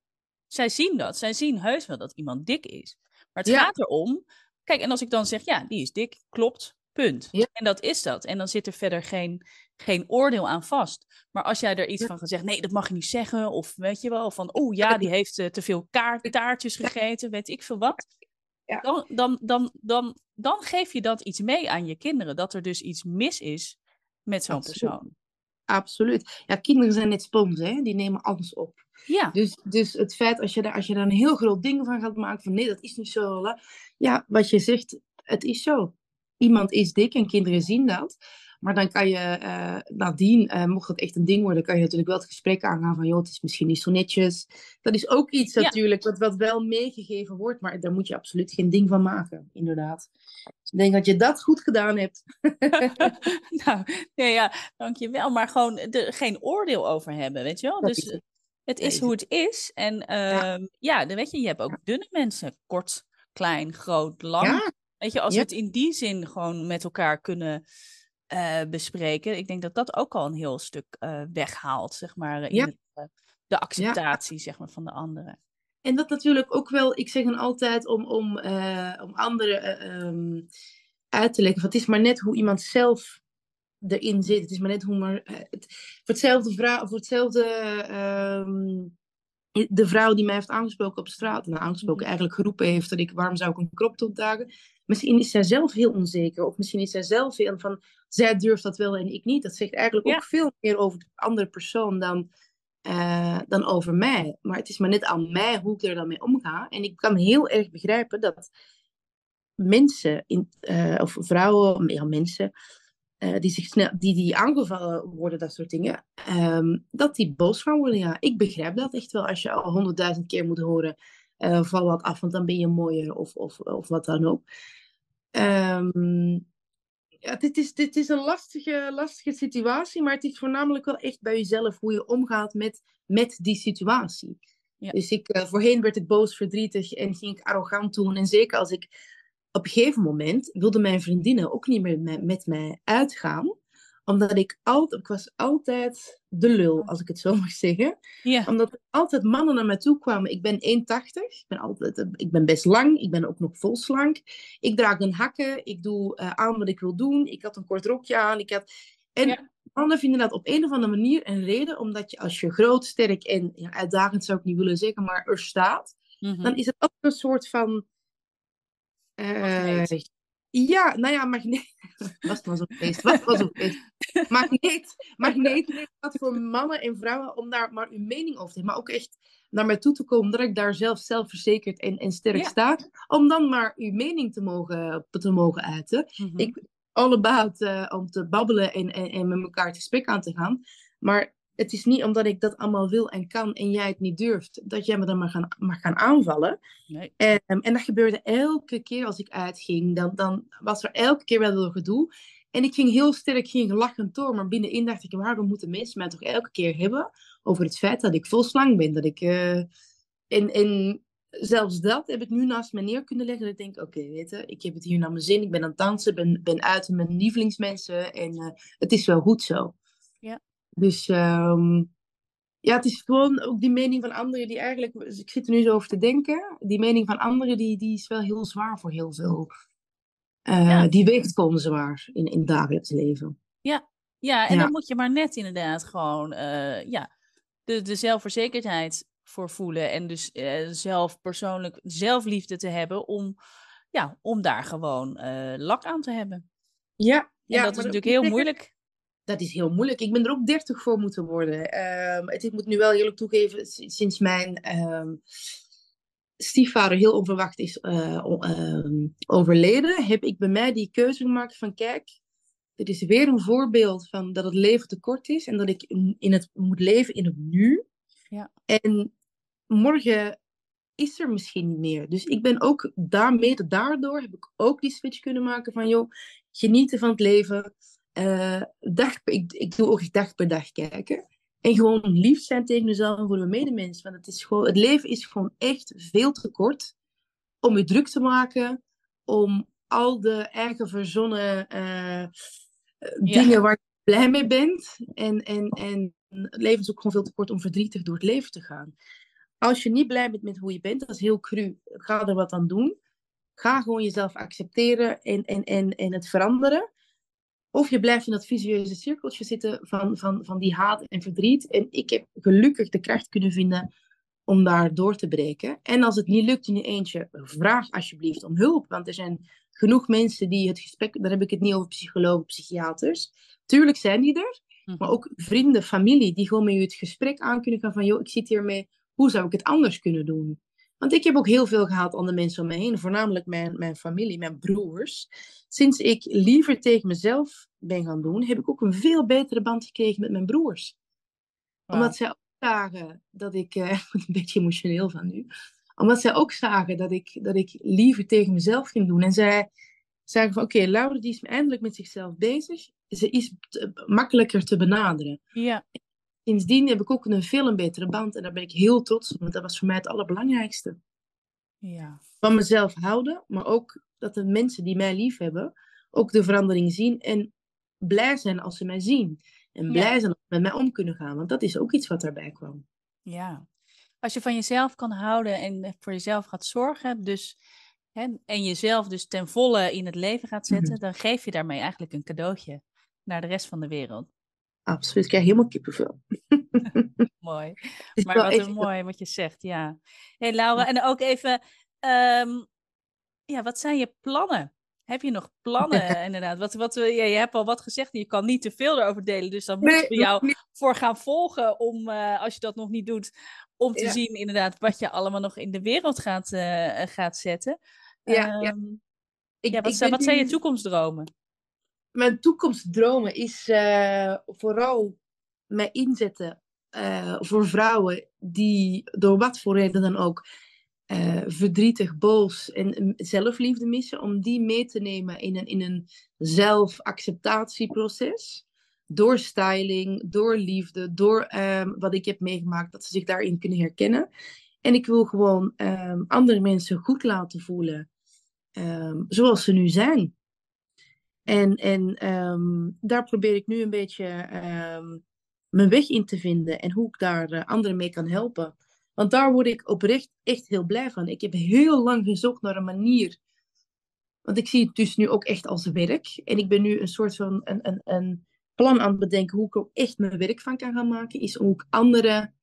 zij zien dat. Zij zien heus wel dat iemand dik is. Maar het gaat erom, kijk, en als ik dan zeg, ja, die is dik, klopt, Punt. Ja. En dat is dat. En dan zit er verder geen, geen oordeel aan vast. Maar als jij er iets van gezegd, nee, dat mag je niet zeggen. Of weet je wel, van, oh ja, die heeft eh, te veel kaart, taartjes gegeten, weet ik veel wat. Ja. Dan, dan, dan, dan, dan geef je dat iets mee aan je kinderen. Dat er dus iets mis is met zo'n persoon. Absoluut. Ja, kinderen zijn net sponsen, hè? die nemen alles op. Ja, Dus, dus het feit als je, daar, als je daar een heel groot ding van gaat maken, van nee, dat is niet zo. Ja, wat je zegt, het is zo. Iemand is dik en kinderen zien dat. Maar dan kan je eh, nadien, eh, mocht het echt een ding worden, kan je natuurlijk wel het gesprek aangaan van, joh, het is misschien niet zo netjes. Dat is ook iets Ja. natuurlijk wat, wat wel meegegeven wordt, maar daar moet je absoluut geen ding van maken, inderdaad. Dus ik denk dat je dat goed gedaan hebt. nou, ja, ja, dankjewel. Maar gewoon er geen oordeel over hebben, weet je wel? Dat Dus is het. het is hoe het is. En ehm, ja, dan weet je, je hebt ook dunne mensen. Kort, klein, groot, lang. Ja, Weet je, als Ja. we het in die zin gewoon met elkaar kunnen eh, bespreken. Ik denk dat dat ook al een heel stuk eh, weghaalt, zeg maar, in Ja. het, eh, de acceptatie, zeg maar, van de anderen. En dat natuurlijk ook wel, ik zeg dan altijd om, om, om anderen eh, ehm, uit te leggen. het is maar net hoe iemand zelf erin zit. Het is maar net hoe maar. het, voor hetzelfde vrouw, voor hetzelfde. ehm, de vrouw die mij heeft aangesproken op straat, en aangesproken Mhm. eigenlijk geroepen heeft dat ik waarom zou ik een crop top dragen. Misschien is zij zelf heel onzeker, of misschien is zij zelf heel van zij durft dat wel en ik niet. Dat zegt eigenlijk Ja. ook veel meer over de andere persoon dan, eh, dan over mij. Maar het is maar net aan mij hoe ik er dan mee omga. En ik kan heel erg begrijpen dat mensen, in, eh, of vrouwen, ja, mensen, eh, die, zich snel, die, die aangevallen worden, dat soort dingen, ehm, dat die boos gaan worden. Ja, ik begrijp dat echt wel. Als je al honderdduizend keer moet horen, val wat af, want dan ben je mooier, of, of, of wat dan ook. Ehm, ja, dit is, dit is een lastige, lastige situatie, maar het is voornamelijk wel echt bij jezelf hoe je omgaat met, met die situatie. Ja. Dus ik, eh, voorheen werd ik boos, verdrietig en ging ik arrogant doen. En zeker als ik op een gegeven moment wilden mijn vriendinnen ook niet meer met, met mij uitgaan. Omdat ik altijd, ik was altijd de lul, als ik het zo mag zeggen. Ja, Omdat er altijd mannen naar mij toe kwamen. Ik ben 1,80. Ik ben, altijd, ik ben best lang. Ik ben ook nog vol slank. Ik draag een hakken. Ik doe eh, aan wat ik wil doen. Ik had een kort rokje aan. Ik had... En Ja. mannen vinden dat op een of andere manier een reden. Omdat je als je groot, sterk en ja, uitdagend zou ik niet willen zeggen, maar er staat. mhm. Dan is het ook een soort van... eh, Magneet. ja, nou ja, magneet. Was maar zo'n feest. Was maar zo'n feest. Magneet. Magneet wat voor mannen en vrouwen om daar maar uw mening over te hebben. Maar ook echt naar mij toe te komen dat ik daar zelf zelfverzekerd en, en sterk Ja. sta. Om dan maar uw mening te mogen, te mogen uiten. Mhm. Ik all about eh, om te babbelen en, en, en met elkaar het gesprek aan te gaan. Maar het is niet omdat ik dat allemaal wil en kan en jij het niet durft, dat jij me dan maar gaan, mag gaan aanvallen. Nee. En, en dat gebeurde elke keer als ik uitging. Dan, dan was er elke keer wel een gedoe. En ik ging heel sterk, ging lachend door. Maar binnenin dacht ik, waarom moeten mensen mij toch elke keer hebben over het feit dat ik vol slang ben? Dat ik, eh, en, en zelfs dat heb ik nu naast me neer kunnen leggen. Dat ik denk, oké, weet je, ik heb het hier naar mijn zin. Ik ben aan het dansen, ben, ben uit met mijn lievelingsmensen. En eh, het is wel goed zo. Ja. Dus ehm, ja, het is gewoon ook die mening van anderen die eigenlijk... Ik zit er nu zo over te denken. Die mening van anderen, die, die is wel heel zwaar voor heel veel. Eh, Ja. Die weegt gewoon zwaar in, in het dagelijks leven. Ja, en Ja. dan moet je maar net inderdaad gewoon eh, ja, de, de zelfverzekerdheid voor voelen. En dus eh, zelf persoonlijk zelfliefde te hebben om, ja, om daar gewoon lak aan te hebben. Ja, En ja dat is natuurlijk heel moeilijk. Dat is heel moeilijk. Ik ben er ook 30 voor moeten worden. Ehm, het, ik moet nu wel eerlijk toegeven, sinds mijn ehm, stiefvader heel onverwacht is eh, ehm, overleden, heb ik bij mij die keuze gemaakt van kijk, dit is weer een voorbeeld van dat het leven te kort is en dat ik in het moet leven in het nu. Ja. En morgen is er misschien niet meer. Dus ik ben ook daarmee, daardoor heb ik ook die switch kunnen maken van joh, genieten van het leven. Eh, dag, ik, ik doe ook dag per dag kijken. En gewoon lief zijn tegen mezelf en voor mijn medemens. Want het, is gewoon, het leven is gewoon echt veel te kort om je druk te maken. Om al de eigen verzonnen eh, Ja. dingen waar je blij mee bent. En, en, en het leven is ook gewoon veel te kort om verdrietig door het leven te gaan. Als je niet blij bent met hoe je bent, dat is heel cru. Ga er wat aan doen. Ga gewoon jezelf accepteren en, en, en, en het veranderen. Of je blijft in dat visieuze cirkeltje zitten van, van, van die haat en verdriet. En ik heb gelukkig de kracht kunnen vinden om daar door te breken. En als het niet lukt in je eentje, vraag alsjeblieft om hulp. Want er zijn genoeg mensen die het gesprek, daar heb ik het niet over psychologen, psychiaters. Tuurlijk zijn die er, maar Mhm. ook vrienden, familie, die gewoon met je het gesprek aan kunnen gaan van, joh, ik zit hiermee, hoe zou ik het anders kunnen doen? Want ik heb ook heel veel gehad aan de mensen om me heen, voornamelijk mijn, mijn familie, mijn broers. Sinds ik liever tegen mezelf ben gaan doen, heb ik ook een veel betere band gekregen met mijn broers. Omdat zij ook zagen dat ik, eh, ik word een beetje emotioneel van nu, omdat zij ook zagen dat ik, dat ik liever tegen mezelf ging doen. En zij zagen van, oké, Laura die is eindelijk met zichzelf bezig. Ze is makkelijker te benaderen. Ja, Sindsdien heb ik ook een veel een betere band. En daar ben ik heel trots op, want dat was voor mij het allerbelangrijkste. ja. Van mezelf houden, maar ook dat de mensen die mij lief hebben, ook de verandering zien. En blij zijn als ze mij zien. En Ja. blij zijn als ze met mij om kunnen gaan. Want dat is ook iets wat daarbij kwam. Ja, als je van jezelf kan houden en voor jezelf gaat zorgen, dus, hè, en jezelf dus ten volle in het leven gaat zetten, Mhm. dan geef je daarmee eigenlijk een cadeautje naar de rest van de wereld. Absoluut, ik krijg helemaal kippenvel. Mooi. Maar wat een mooi wat je zegt, ja. hey Laura, en ook even, ehm, ja, wat zijn je plannen? Heb je nog plannen, inderdaad? Wat, wat, ja, je hebt al wat gezegd, je kan niet te veel erover delen, dus dan moeten Nee, we jou niet. voor gaan volgen om, eh, als je dat nog niet doet, om te Ja. zien inderdaad wat je allemaal nog in de wereld gaat, eh, gaat zetten. Ja, ja. Ehm, Ik, ja, wat, ik zijn, wat zijn je toekomstdromen? Mijn toekomstdromen is eh, vooral mij inzetten eh, voor vrouwen die door wat voor reden dan ook eh, verdrietig, boos en eh, zelfliefde missen, om die mee te nemen in een, in een zelfacceptatieproces. Door styling, door liefde, door ehm, wat ik heb meegemaakt, dat ze zich daarin kunnen herkennen. En ik wil gewoon ehm, andere mensen goed laten voelen ehm, zoals ze nu zijn. En, en ehm, daar probeer ik nu een beetje ehm, mijn weg in te vinden en hoe ik daar eh, anderen mee kan helpen. Want daar word ik oprecht echt heel blij van. Ik heb heel lang gezocht naar een manier. Want ik zie het dus nu ook echt als werk. En ik ben nu een soort van een, een, een plan aan het bedenken hoe ik ook echt mijn werk van kan gaan maken. Is om ook anderen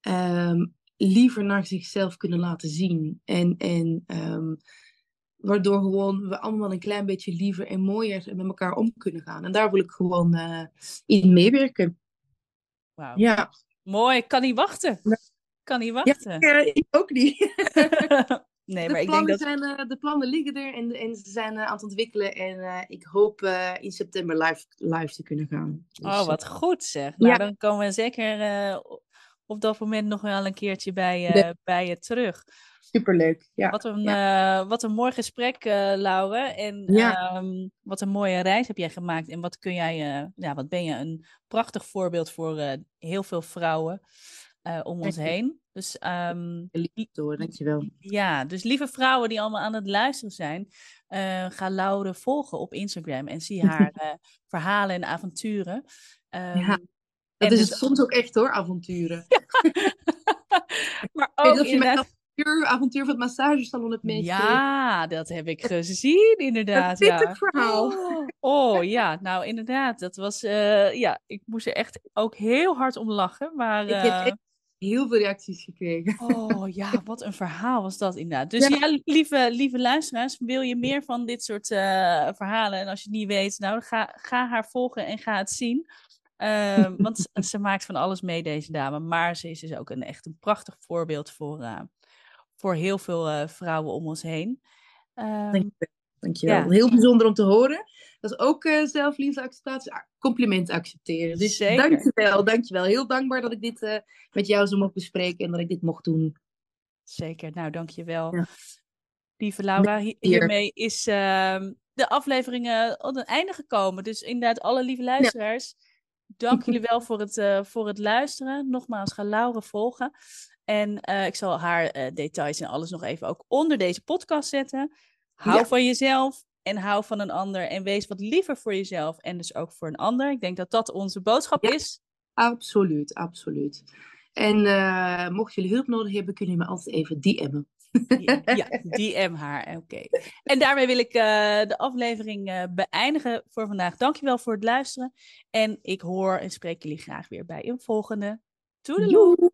ehm, liever naar zichzelf kunnen laten zien. En, en waardoor gewoon we allemaal een klein beetje liever en mooier met elkaar om kunnen gaan. En daar wil ik gewoon eh, in meewerken. Wauw. Ja, Mooi, ik kan niet wachten. Ja. Kan niet ja wachten. eh, ik ook niet. nee, de, maar ik denk plannen dat... zijn, eh, de plannen liggen er en, en ze zijn aan het ontwikkelen. En ik hoop in september live, live te kunnen gaan. Dus, Oh, wat goed zeg. Nou, Ja. dan komen we zeker op dat moment nog wel een keertje bij, bij je terug. Superleuk. Ja. Wat een, eh, wat een mooi gesprek, Laura. En Ja. ehm, wat een mooie reis heb jij gemaakt. En wat kun jij, eh, ja, wat ben je een prachtig voorbeeld voor heel veel vrouwen om ons heen. Dus ehm, Lief hoor, dankjewel. ja, dus lieve vrouwen die allemaal aan het luisteren zijn, ga Laura volgen op Instagram en zie haar verhalen en avonturen. Ehm, Ja, en Dat is dus- het soms ook echt hoor, avonturen. maar Ik weet ook niet of je mijn inderdaad. Avontuur, avontuur van het massagesalon hebt meegekregen. Ja, dat heb ik gezien, inderdaad. Een Ja. verhaal. Oh, oh, ja, nou inderdaad. Dat was, eh, ja, ik moest er echt ook heel hard om lachen. Maar, Ik heb eh, echt heel veel reacties gekregen. oh ja, wat een verhaal was dat inderdaad. Dus Ja. ja, lieve, lieve luisteraars, wil je meer van dit soort eh, verhalen? En als je het niet weet, nou, ga, ga haar volgen en ga het zien. Ehm, want ze- maakt van alles mee, deze dame. Maar ze is dus ook een, echt een prachtig voorbeeld voor, voor heel veel eh, vrouwen om ons heen. Ehm, Dankjewel. Ja. Heel bijzonder om te horen. Dat is ook eh zelfliefde acceptatie. Ah, Compliment accepteren. Dus Zeker. dankjewel, dankjewel. Heel dankbaar dat ik dit eh, met jou zo mocht bespreken en dat ik dit mocht doen. Zeker, nou dankjewel. Ja. Lieve Laura, hiermee is ehm, de aflevering eh, aan het einde gekomen. Dus inderdaad, alle lieve luisteraars, dank jullie wel voor het, eh, voor het luisteren. Nogmaals, ga Laura volgen. En eh, ik zal haar eh, details en alles nog even ook onder deze podcast zetten. Hou Ja. van jezelf en hou van een ander. En wees wat liever voor jezelf en dus ook voor een ander. Ik denk dat dat onze boodschap Ja. is. Absoluut, absoluut. En eh mocht jullie hulp nodig hebben, kunnen jullie me altijd even DM'en. Ja, DM haar. Oké. En daarmee wil ik uh, de aflevering uh, beëindigen voor vandaag. Dankjewel voor het luisteren. En ik hoor en spreek jullie graag weer bij een volgende. Toedeloe!